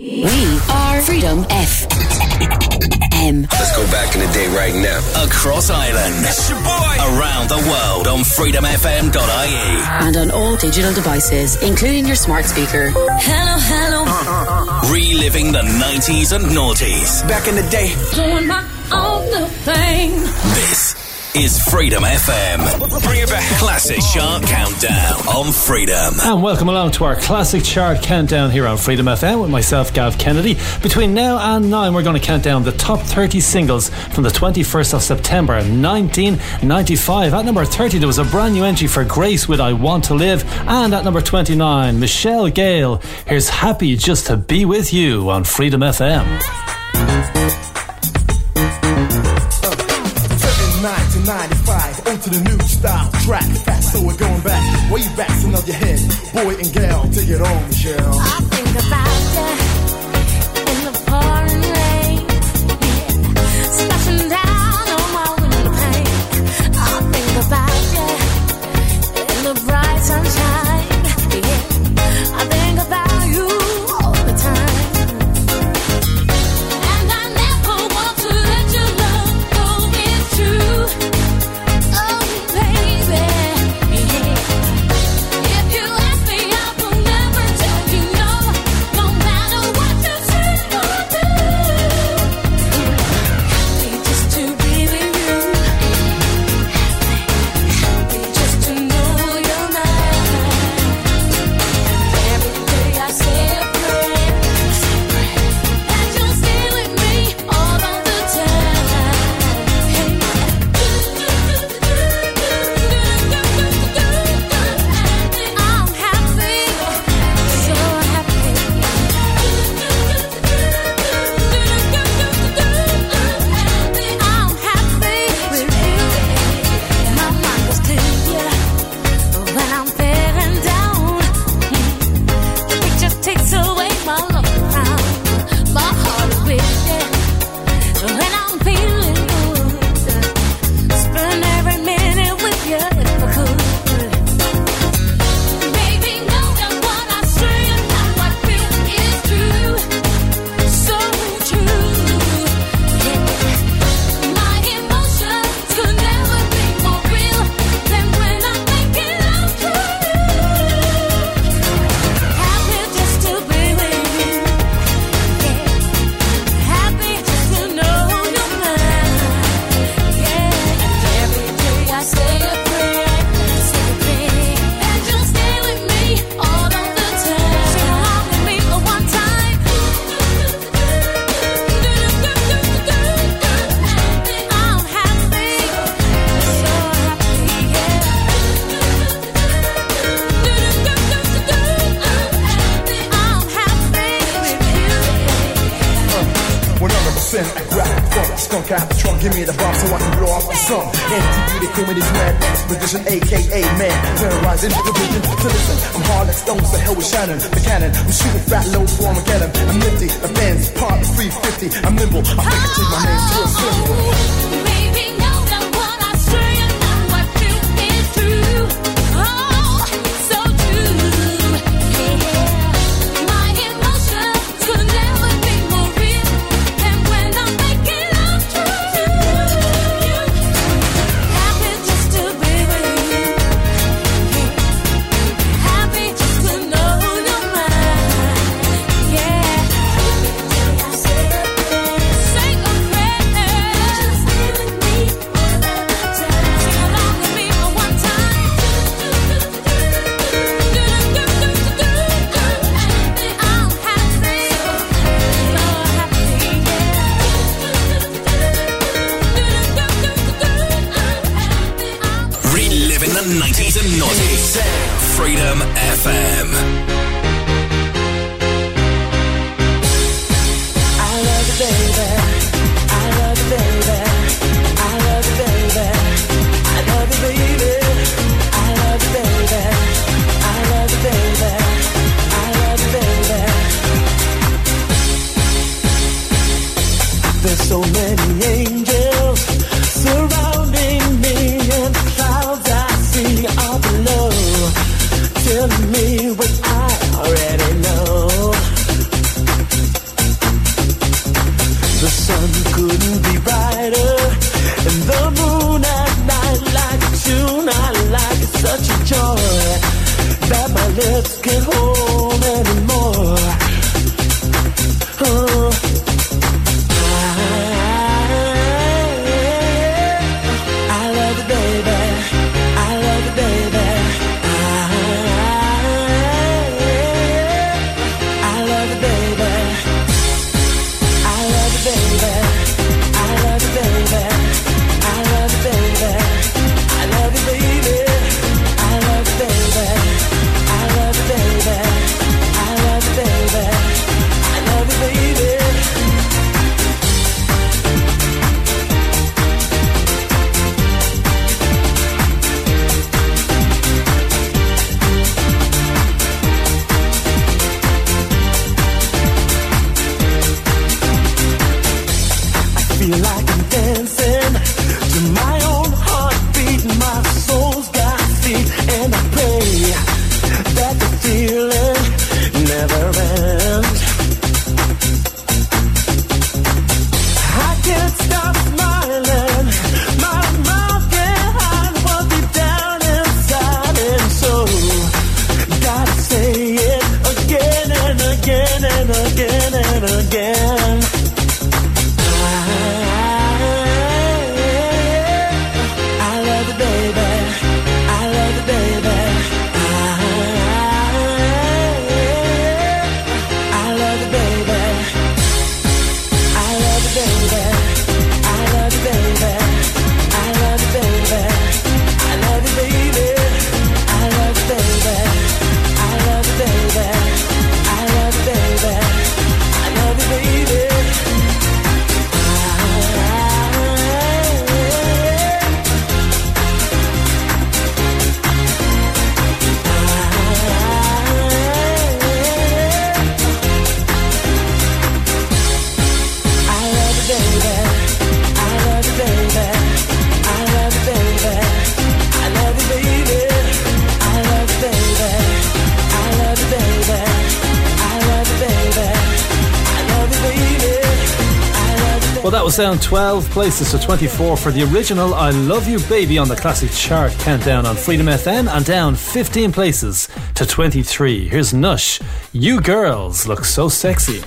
We are Freedom FM. Let's go back in the day right now. Across Ireland. Around the world on freedomfm.ie. And on all digital devices, including your smart speaker. Hello, hello. Reliving the 90s and noughties. Back in the day. Doing my own thing. This is Freedom FM. Bring it back. Classic Chart Countdown on Freedom. And welcome along to our Classic Chart Countdown here on Freedom FM with myself, Gav Kennedy. Between now and 9, we're going to count down the top 30 singles from the 21st of September 1995. At number 30, there was a brand new entry for Grace with I Want to Live. And at number 29, Michelle Gayle. Here's Happy Just to Be With You on Freedom FM. to 95, onto the new style track. Fast, so we're going back, way back, so nod your head, boy and gal, take it on, Michelle. I think about you. Well, that was down 12 places to 24 for the original I Love You Baby on the Classic Chart Countdown on Freedom FM and down 15 places to 23. Here's Nush. You girls look so sexy.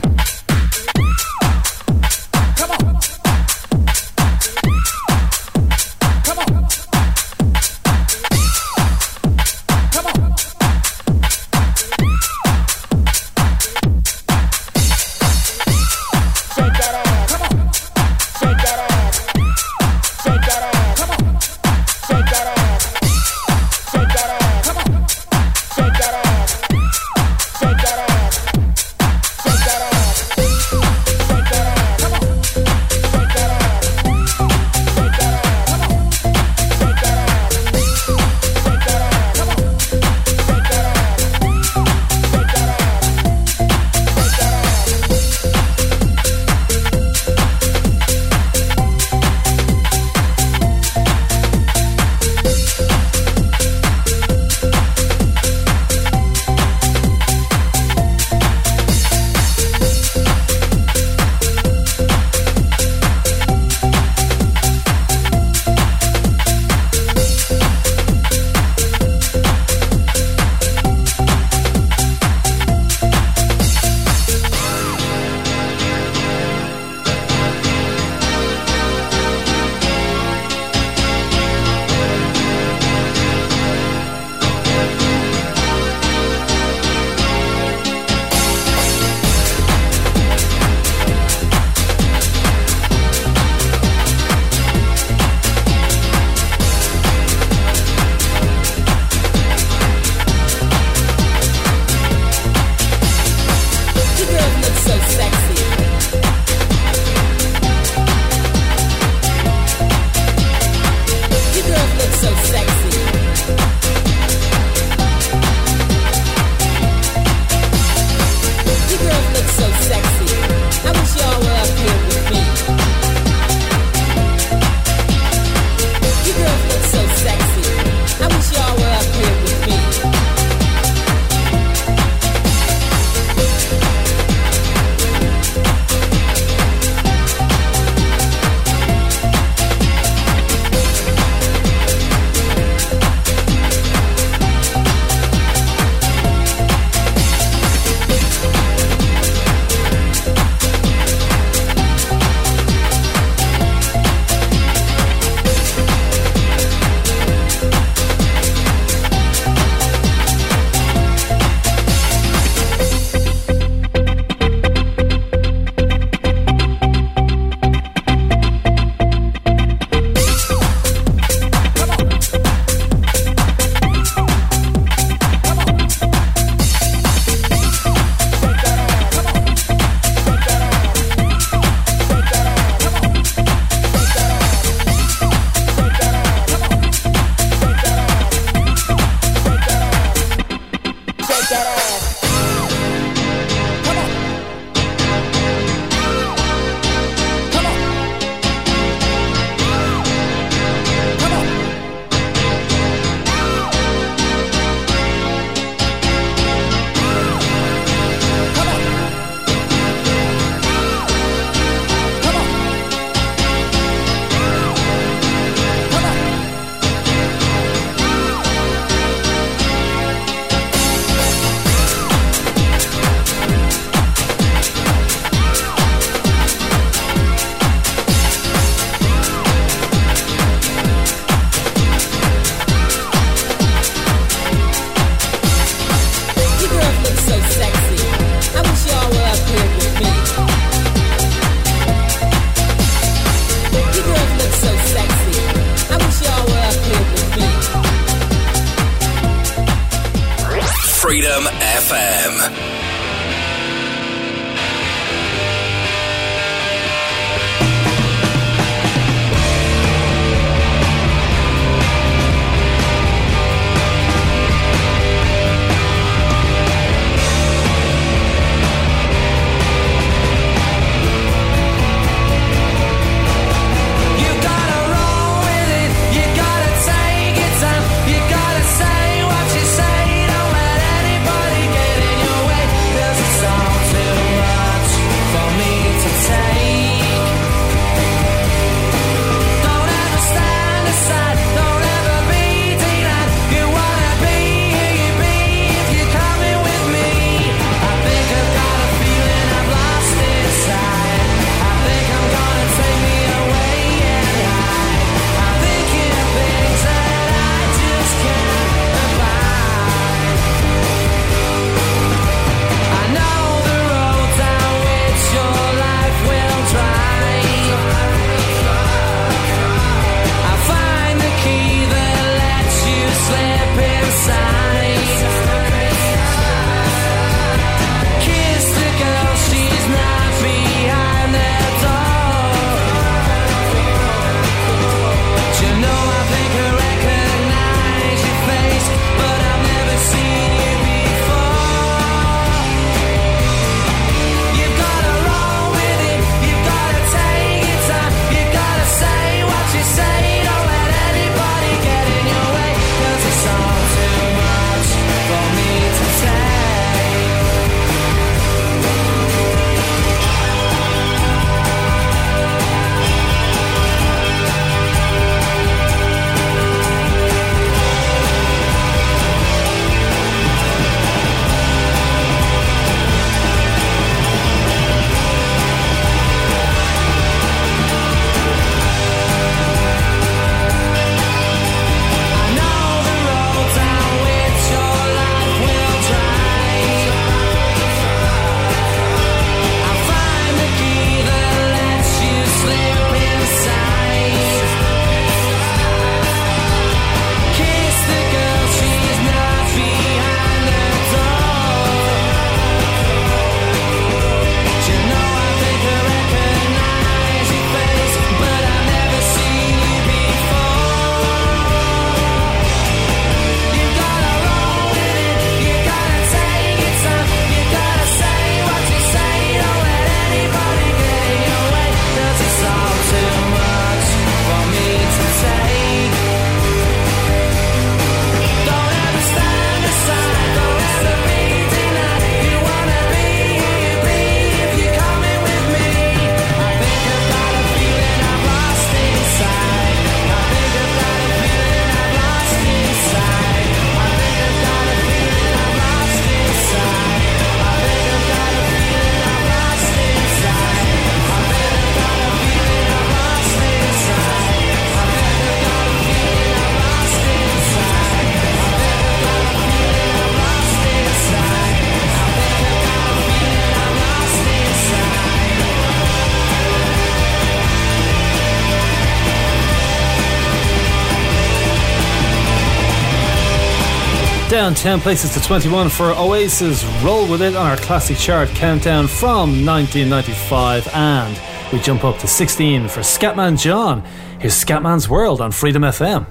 Down 10 places to 21 for Oasis. Roll with it on our classic chart countdown from 1995. And we jump up to 16 for Scatman John. Here's Scatman's World on Freedom FM.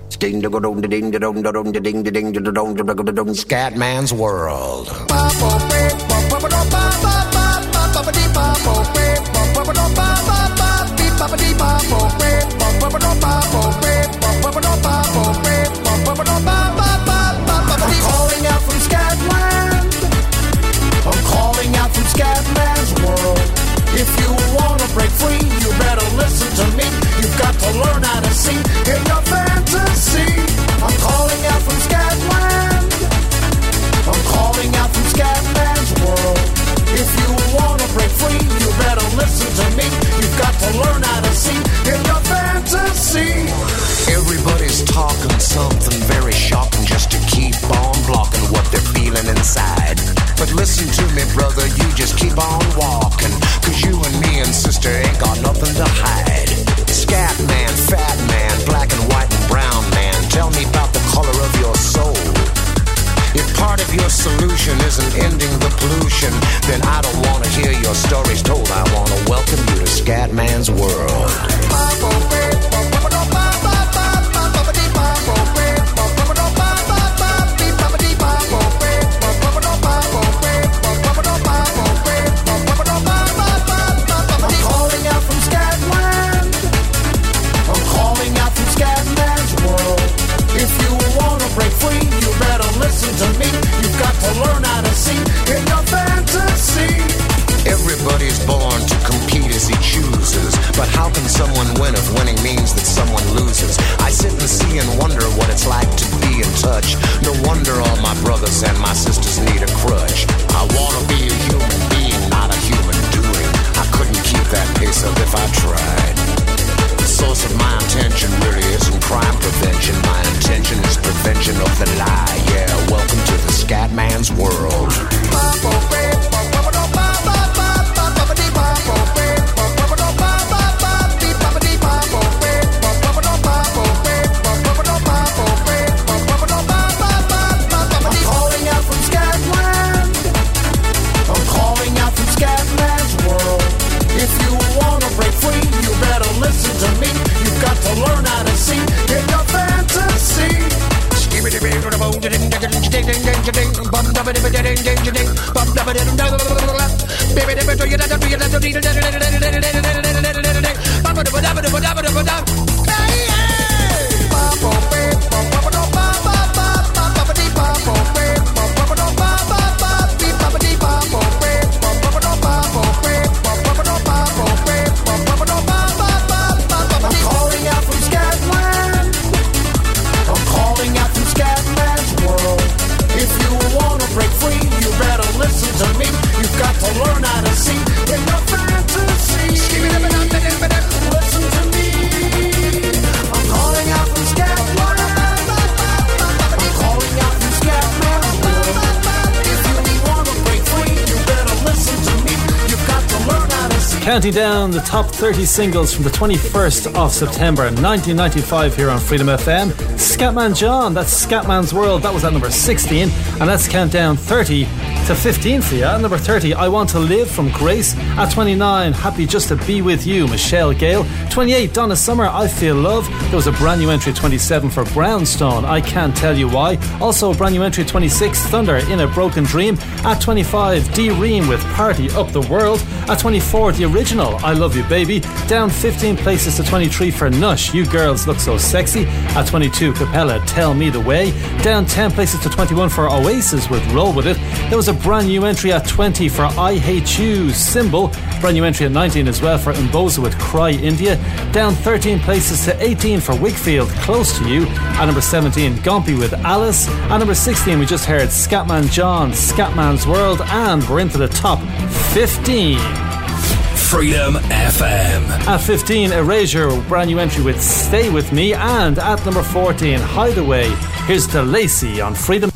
Scatman's World. I'm Scatland. I'm calling out from Scatman's world. If you wanna break free, you better listen to me. You've got to learn how to see in your fantasy. I'm calling out from Scatland. I'm calling out from Scatman's world. If you wanna break free, you better listen to me. You've got to learn how to see in your fantasy. Everybody's talking But listen to me, brother, you just keep on walking. Cause you and me and sister ain't got nothing to hide. Scat man, fat man, black and white and brown man, tell me about the color of your soul. If part of your solution isn't ending the pollution, then I don't wanna hear your stories told. I wanna welcome you to Scat Man's world. Counting down the top 30 singles from the 21st of September 1995 here on Freedom FM. Scatman John, that's Scatman's World, that was at number 16. And let's count down 30 to 15 for you. At number 30, I Want to Live from Grace. At 29, Happy Just to Be With You, Michelle Gayle. 28, Donna Summer, I Feel Love. There was a brand new entry at 27 for Brownstone, I Can't Tell You Why. Also a brand new entry at 26, Thunder in a Broken Dream. At 25, D Ream with Party Up the World. At 24, the original, I Love You Baby. Down 15 places to 23 for Nush, You Girls Look So Sexy. At 22, Cappella, Tell Me the Way. Down 10 places to 21 for Oasis with Roll With It. There was a brand new entry at 20 for I Hate You, Symbol. Brand new entry at 19 as well for Umboza with Cry India. Down 13 places to 18 for Whigfield, Close to You. At number 17, Gompie with Alice. At number 16, we just heard Scatman John, Scatman's World, and we're into the top 15. Freedom FM. At 15, Erasure, brand new entry with Stay With Me. And at number 14, Hideaway, here's De'Lacy on Freedom.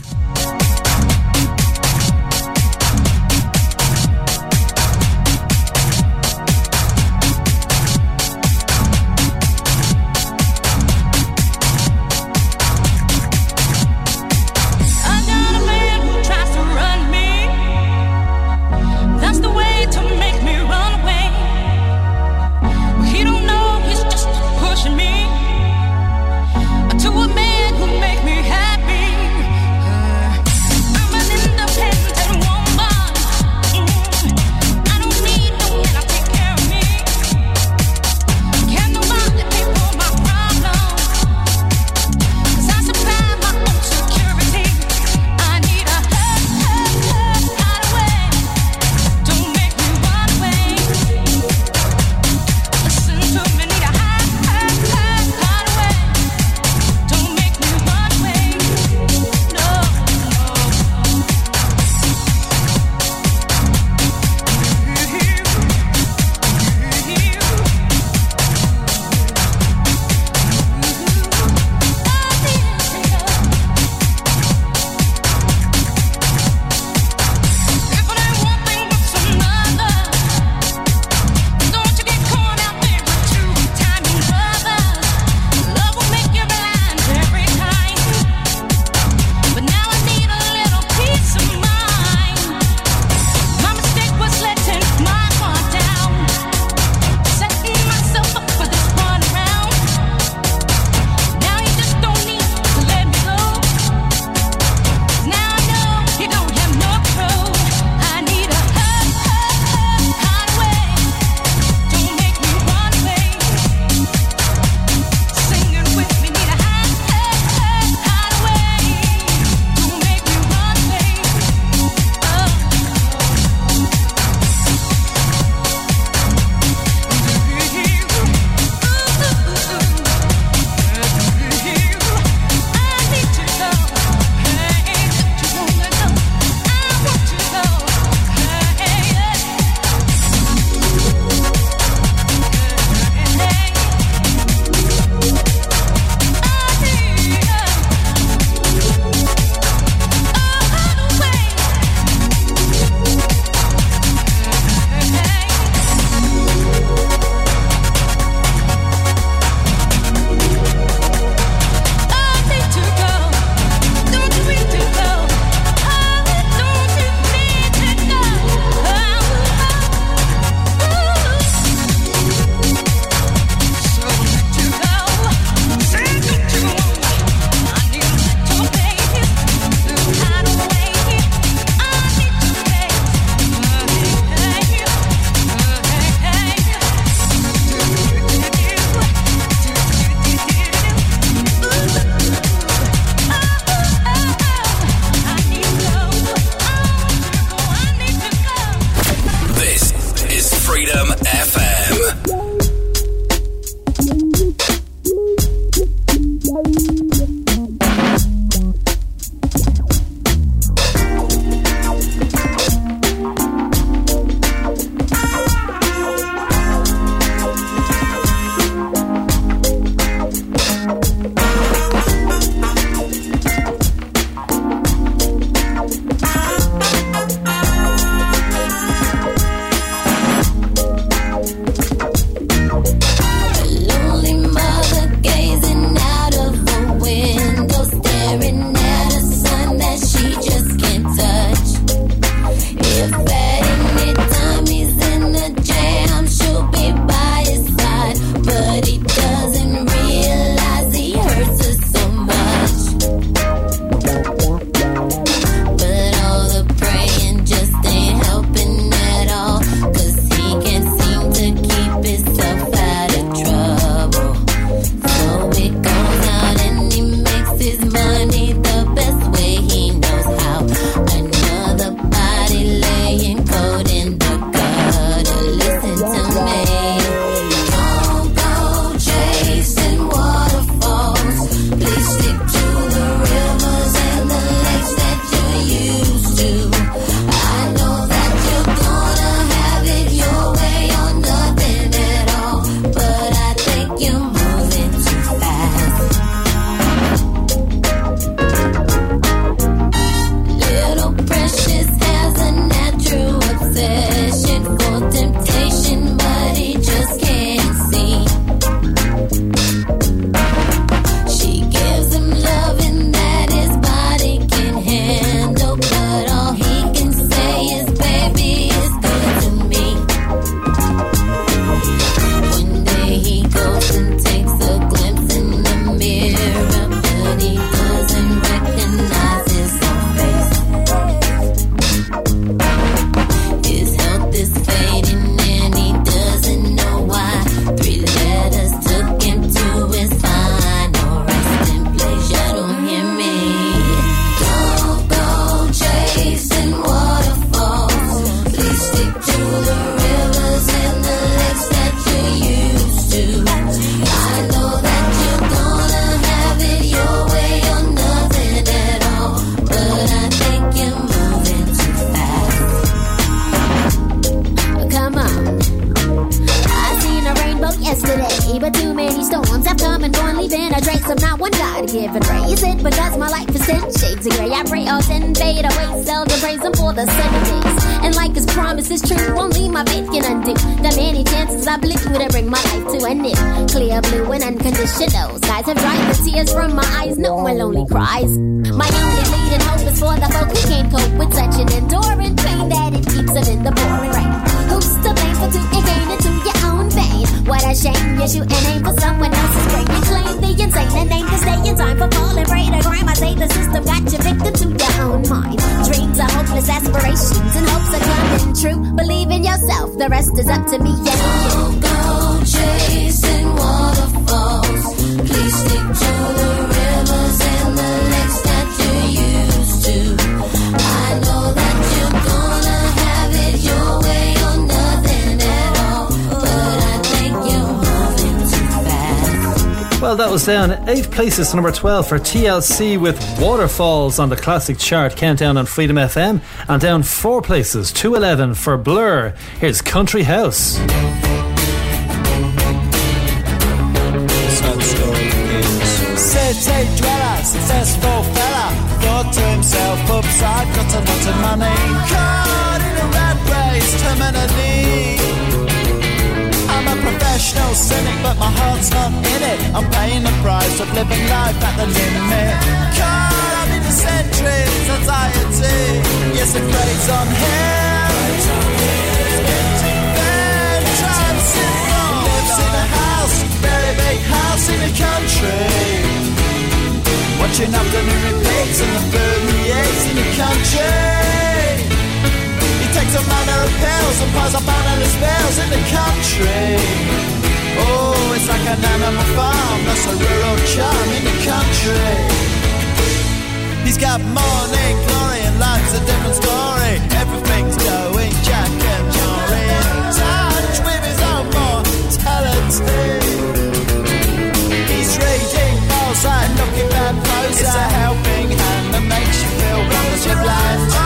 Traditional. that was down eight places to number 12 for TLC with Waterfalls on the classic chart countdown on Freedom FM, and down four places to 11 for Blur. Here's Country House. City dweller, successful fella, thought to himself, oops, I've got a lot of money. Caught in a rat race, terminally no cynic, but my heart's not in it. I'm paying the price of living life at the limit. God, I'm in the centuries, anxiety. Yes, it plays on him. It's getting bad, times in Lives in a house, very big house in the country. Watching afternoon repeats and the food he eats in the country. Like a manner of pills and piles up analyst spells in the country. Oh, it's like an animal farm, that's a rural charm in the country. He's got morning glory and life's a different story. Everything's going Jackanory. Touch with his own mortality. He's reading outside, knocking back posts. It's a helping hand that makes you feel wonderful. Life.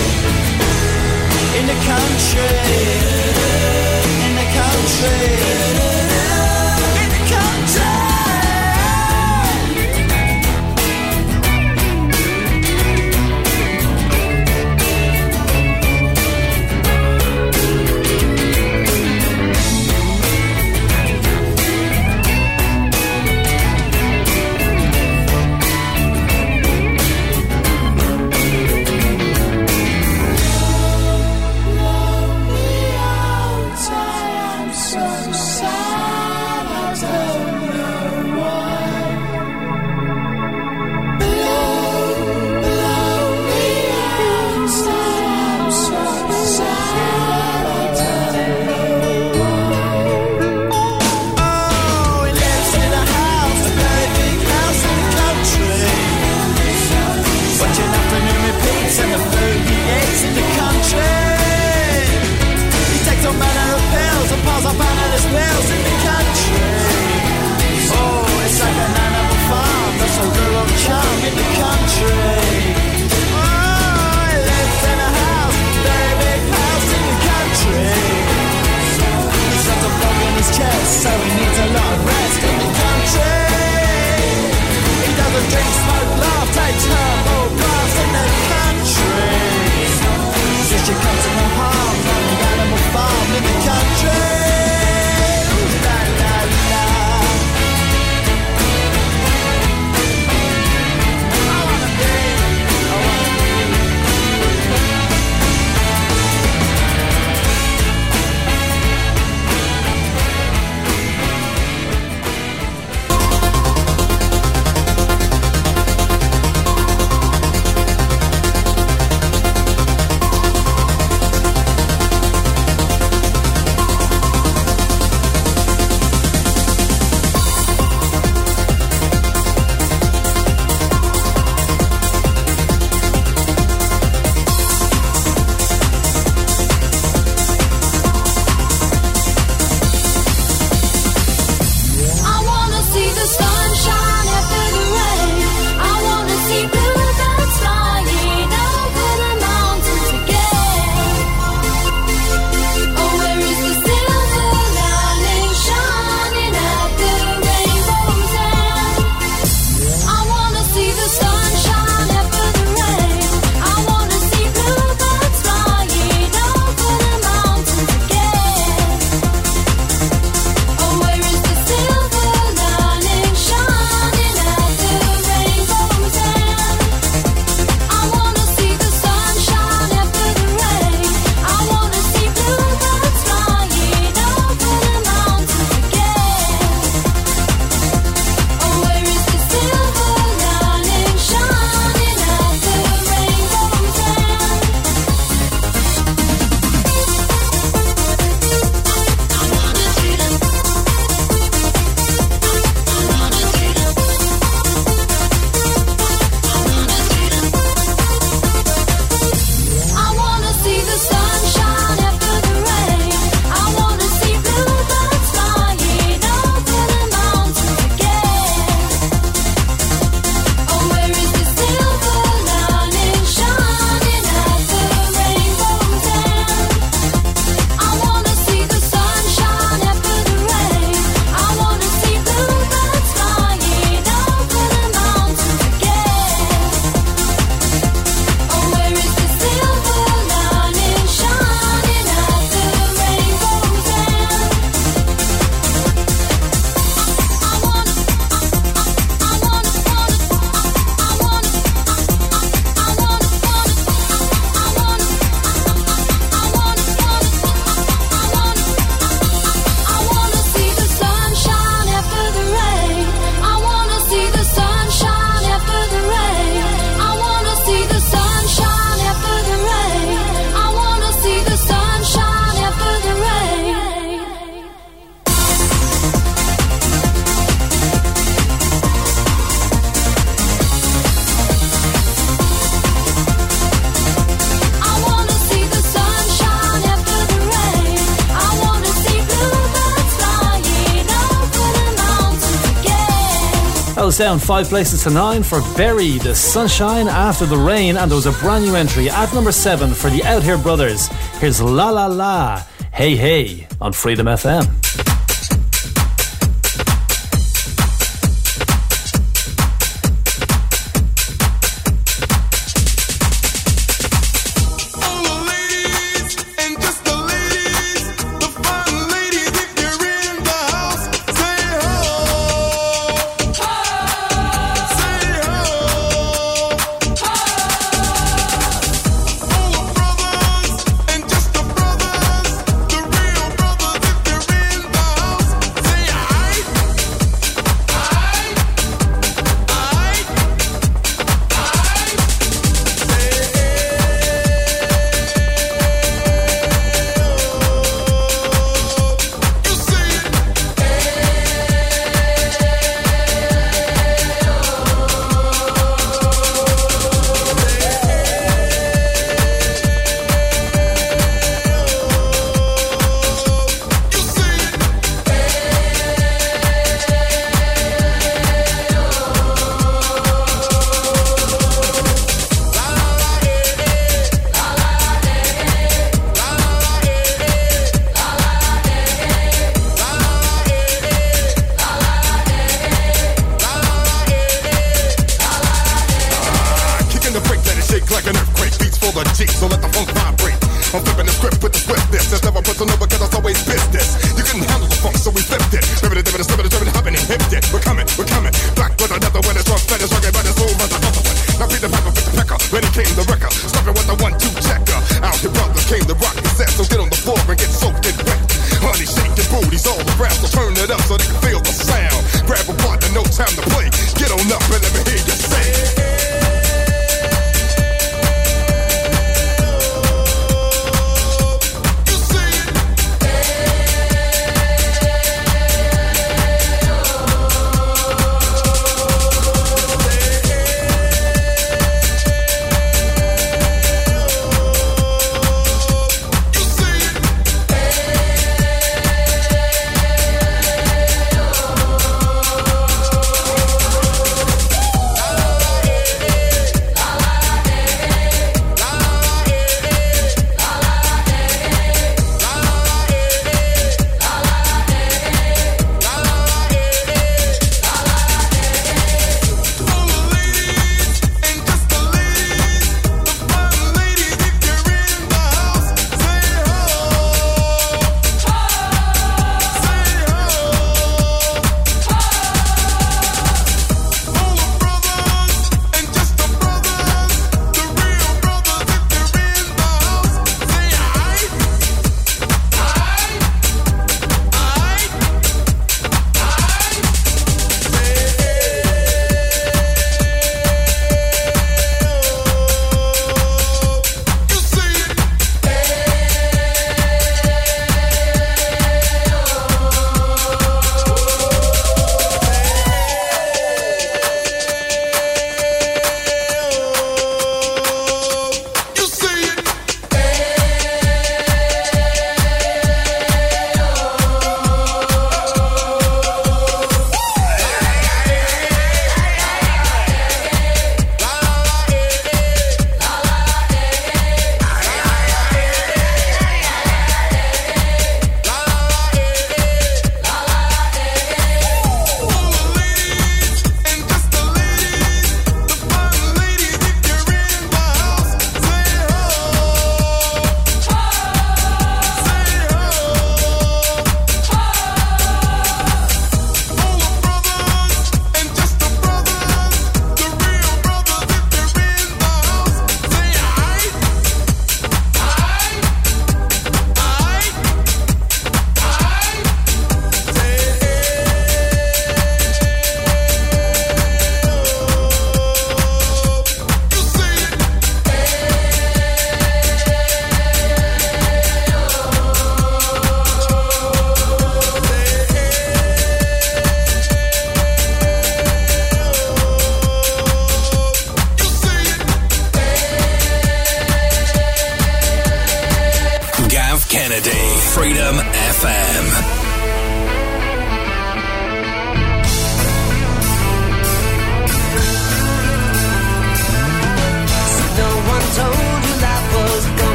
In the country. In the country. Down five places to nine for Berri, the Sunshine After the Rain, and there was a brand new entry at number seven for the Outhere Brothers. Here's La La La, Hey Hey on Freedom FM.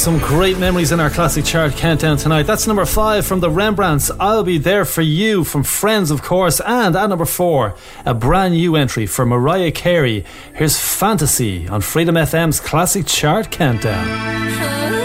Some great memories in our classic chart countdown tonight. That's number five from the Rembrandts. I'll be there for you from Friends, of course. And at number four, a brand new entry for Mariah Carey. Here's Fantasy on Freedom FM's classic chart countdown.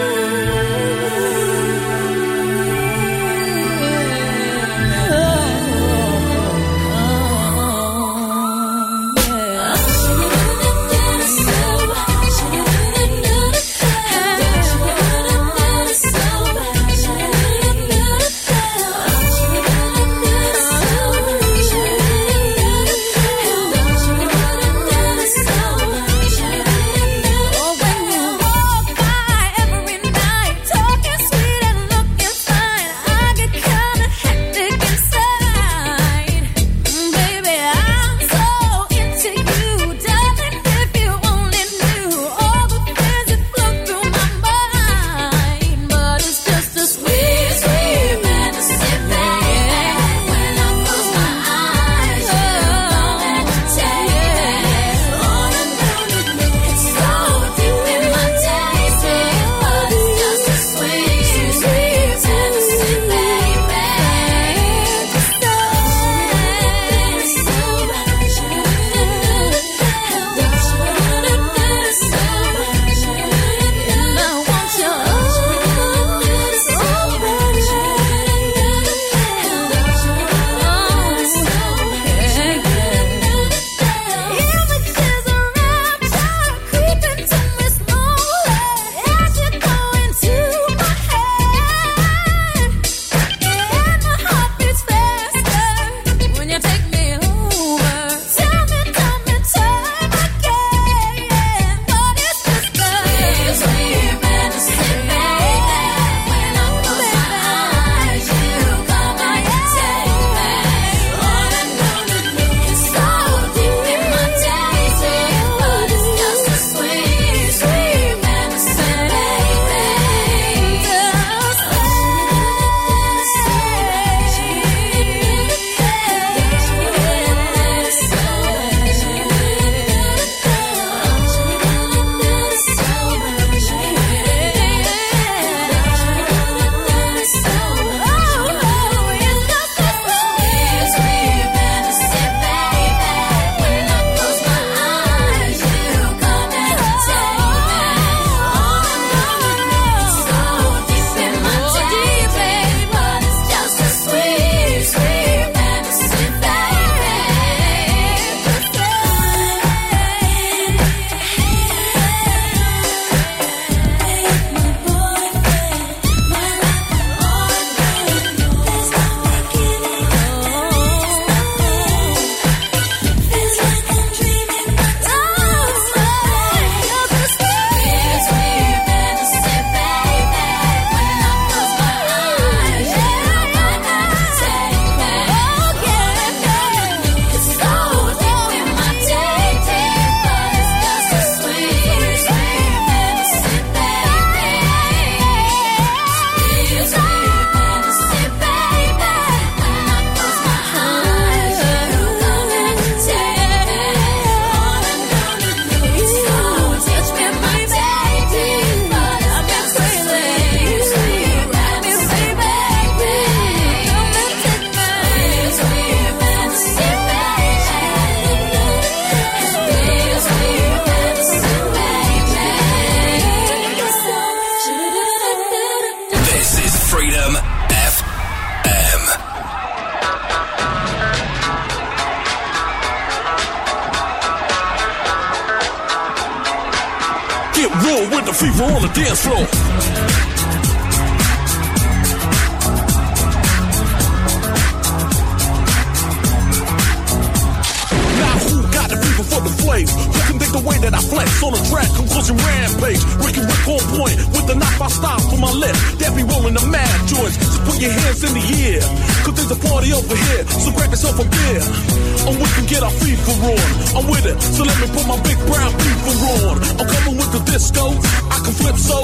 I'm with it. So let me put my big brown fever on. I'm coming with the disco. I can flip so.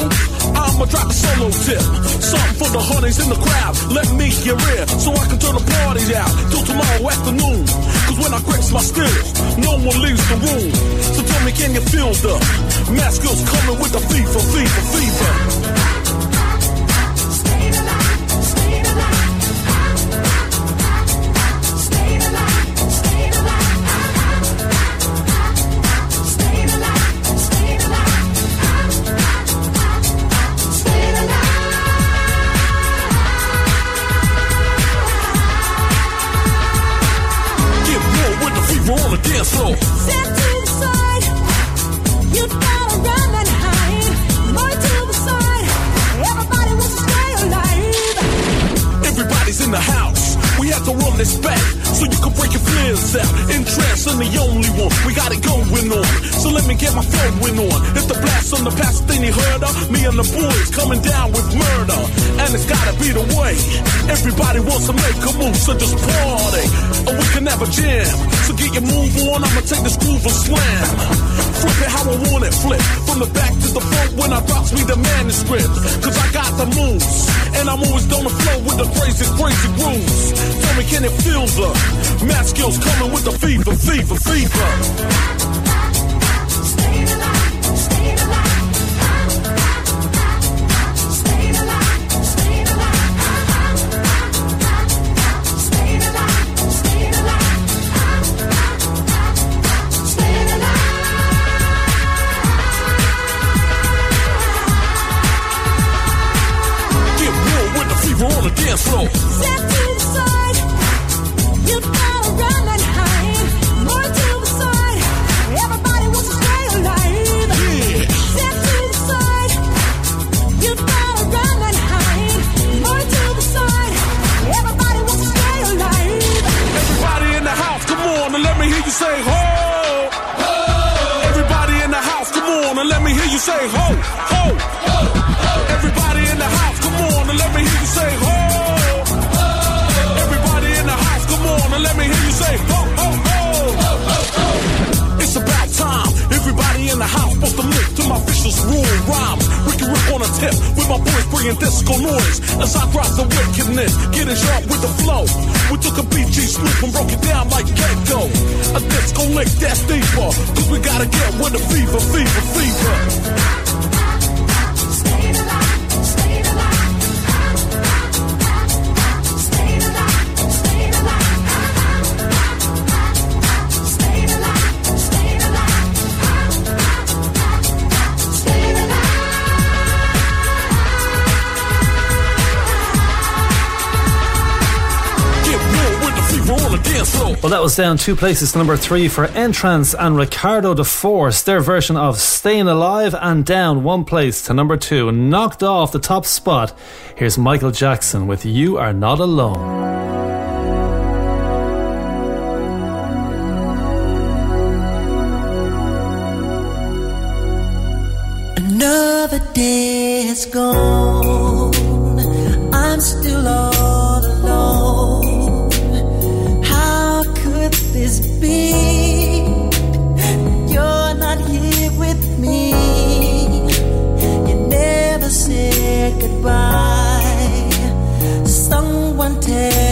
I'ma drop a solo tip. Something for the honeys in the crowd. Let me hear it. So I can turn the party out till tomorrow afternoon. Cause when I grips my skills, no one leaves the room. So tell me, can you feel the masculine's coming with the fever, fever, fever? Out. Interest in the only one. We got it going on. So let me get my flowing on. It's the blast on the past thing you heard of. Me and the boys coming down with murder. And it's gotta be the way. Everybody wants to make a move, so just party. Or we can have a jam. So get your move on. I'ma take this groove and slam. Flip it how I want it, flip. From the back to the front when I drops me the manuscript. Cause I got the moves. And I'm always gonna flow with the crazy, crazy grooves. Tell me, can it feel the math skills coming with the fever, fever, fever? Get real with the fever on the dance floor. Step to the side. You and let bringing disco noise as I drop the wickedness, getting sharp with the flow. We took a BG swoop and broke it down like Gecko. A disco lick that's deeper, cause we gotta get with the fever, fever, fever. Well, that was down two places to number three for N-Trance and Ricardo da Force, their version of Staying Alive, and down one place to number two, knocked off the top spot. Here's Michael Jackson with You Are Not Alone. Another day has gone. I'm still all Someone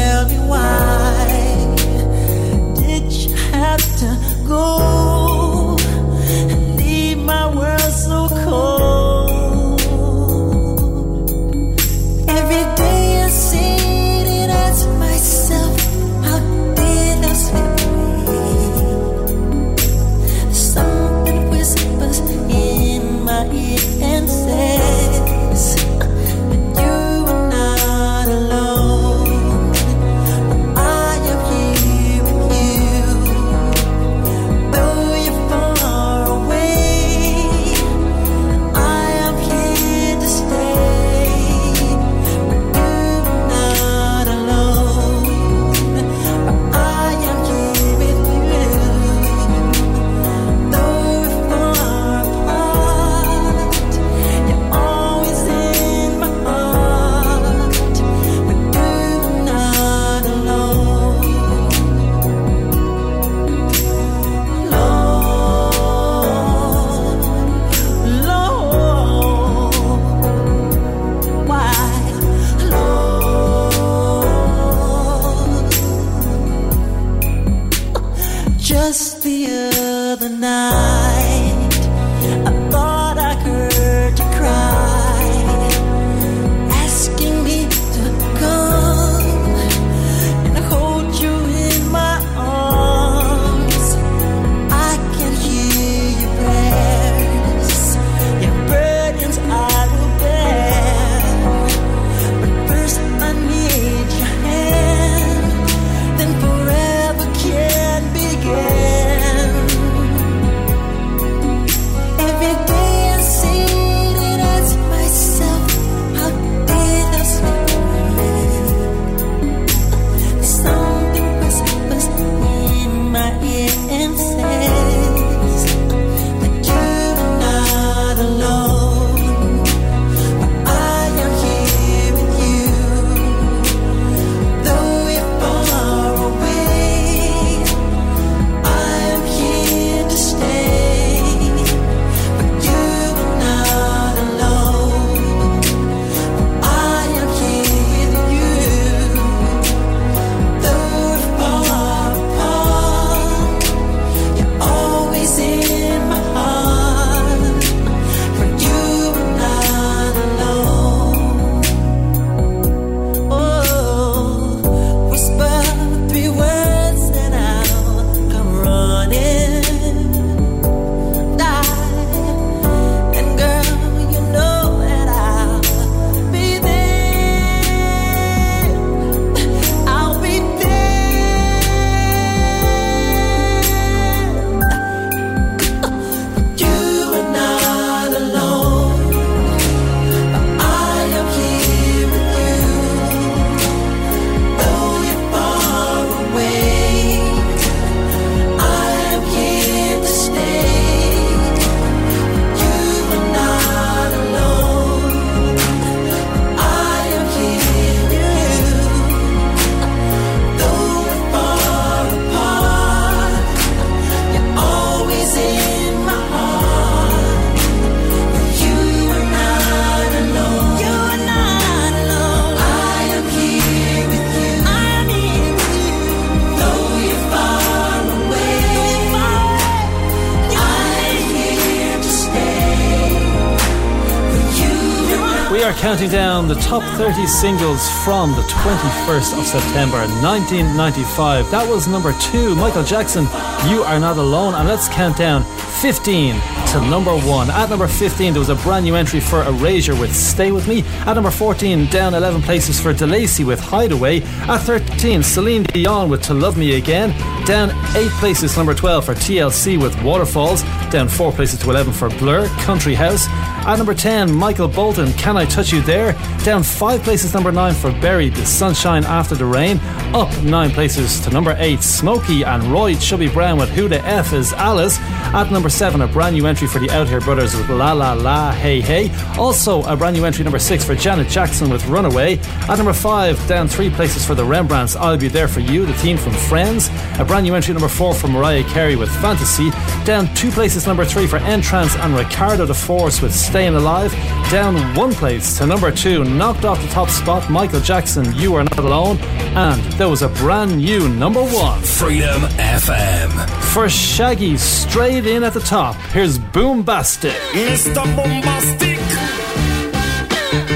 counting down the top 30 singles from the 21st of September 1995. That was number two, Michael Jackson, You Are Not Alone. And let's count down 15 to number one. At number 15, there was a brand new entry for Erasure with Stay With Me. At number 14, down 11 places for De'Lacy with Hideaway. At 13, Celine Dion with To Love Me Again. Down 8 places, number 12 for TLC with Waterfalls. Down 4 places to 11 for Blur, Country House. At number 10, Michael Bolton, Can I Touch You There? Down 5 places, number 9 for Berri, The Sunshine After the Rain. Up 9 places to number 8, Smokie and Roy Chubby Brown with Who the F is Alice. At number 7, a brand new entry for the Outhere Brothers with La La La Hey Hey. Also, a brand new entry number 6 for Janet Jackson with Runaway. At number 5, down 3 places for the Rembrandts, I'll Be There For You, the team from Friends. A brand new entry number 4 for Mariah Carey with Fantasy. Down 2 places, number 3 for N-Trance and Ricardo da Force with Staying Alive. Down 1 place to number 2, knocked off the top spot, Michael Jackson, You Are Not Alone. And there was a brand new number 1. Freedom FM. For Shaggy, straight in at the top, here's Boombastic. Mr. Bombastic.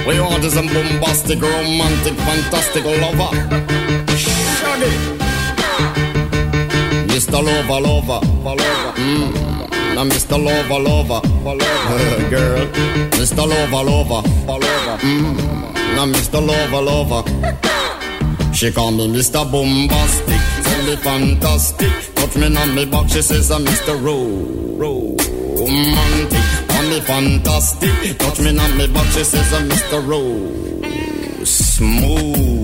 We is a bombastic, romantic, fantastic lover. Shaggy. Mr. Lover, lover, lover. Mm. Now Mr. Lover, lover. Girl. Mr. Lover, lover. Mm. Now Mr. Lover, lover. She call me Mr. Bombastic, tell me fantastic. Touch me on me back, she says I'm Mr. Ro, romantic. Call me fantastic, touch me on me back, she says I'm Mr. Ro, smooth.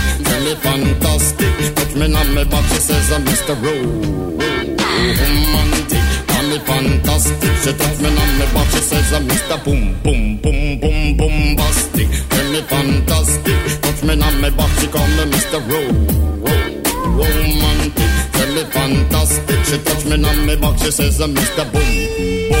Me fantastic. Touch me on my back, she says I'm Mr. Ro. Romantic. Call me fantastic. She touch me on my back, she says I'm Mr. Boom, boom, boom, boom, bombastic. Tell me fantastic. Touch me on my back, she call me Mr. Ro. Ro. Romantic. Me fantastic. She touch me on my back, she says I'm Mr. Boom, boom.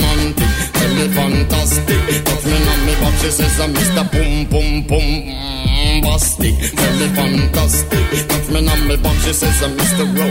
me fantastic. Touch me on me box, she says, I'm Mr. Boom, boom, boom. Mm, Bombastic, tell me fantastic. Touch me on me box, she says, I'm Mr. Ro.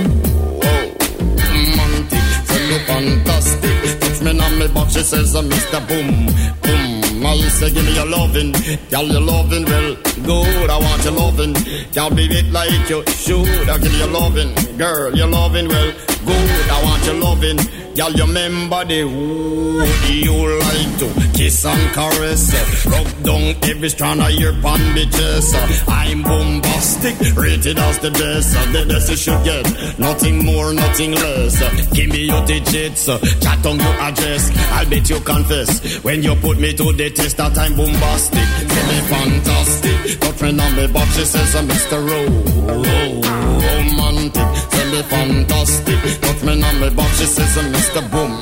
Romantic, tell me fantastic. Touch me on me box, she says, I'm Mr. Boom, boom. I say, give me your loving, girl, your loving, well, good. I want your loving, girl, be it like you should. I give you your loving, girl, your loving, well, good. I want your loving, girl, you remember the who you like to kiss and caress, rub down every strand of your bandages. I'm bombastic, rated as the best, the best you should get, nothing more, nothing less. Give me your digits, chat on your address. I'll bet you confess when you put me to the test that I'm bombastic. Tell me fantastic. Got friend on me box, she says I'm Mr. Ro. Ro. Romantic. Me fantastic. Got friend on me box, she says Mr. Boom.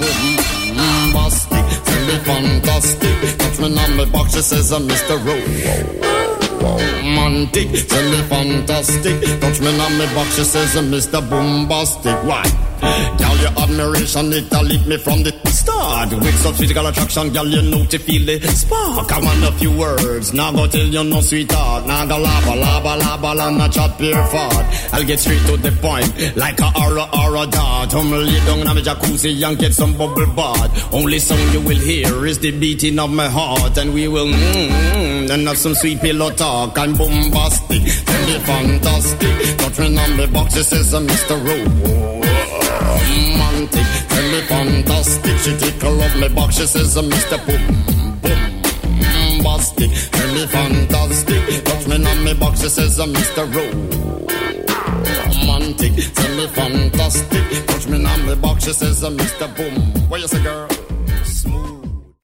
Boom. Bombastic. Tell me fantastic. Got friend on me box, she says Mr. Ro. Romantic. Tell me fantastic. Touch me on me box, she says uh, I'm Mr. Bombastic. Why? Girl, your admiration, it a lit me from the start. With such physical attraction, girl, you know to feel the spark. I want a few words, now go tell you no sweetheart. Now go lava, lava, lava, la, not chat pure fart. I'll get straight to the point, like a aura, aura dart. I'm down in my jacuzzi and get some bubble bath. Only song you will hear is the beating of my heart. And we will, mmm, and have some sweet pillow talk. I'm bombastic, tell me fantastic. Touch me on the box, it says I'm Mr. Rowe romantic. Tell me fantastic. She tickle up my box. She says, uh, Mr. Boom, boom, bombastic. Tell me fantastic. Touch me on me box, she says I'm Mr. Romantic. Tell me fantastic. Touch me on me box, she says I'm Mr. Boom. What you say, girl?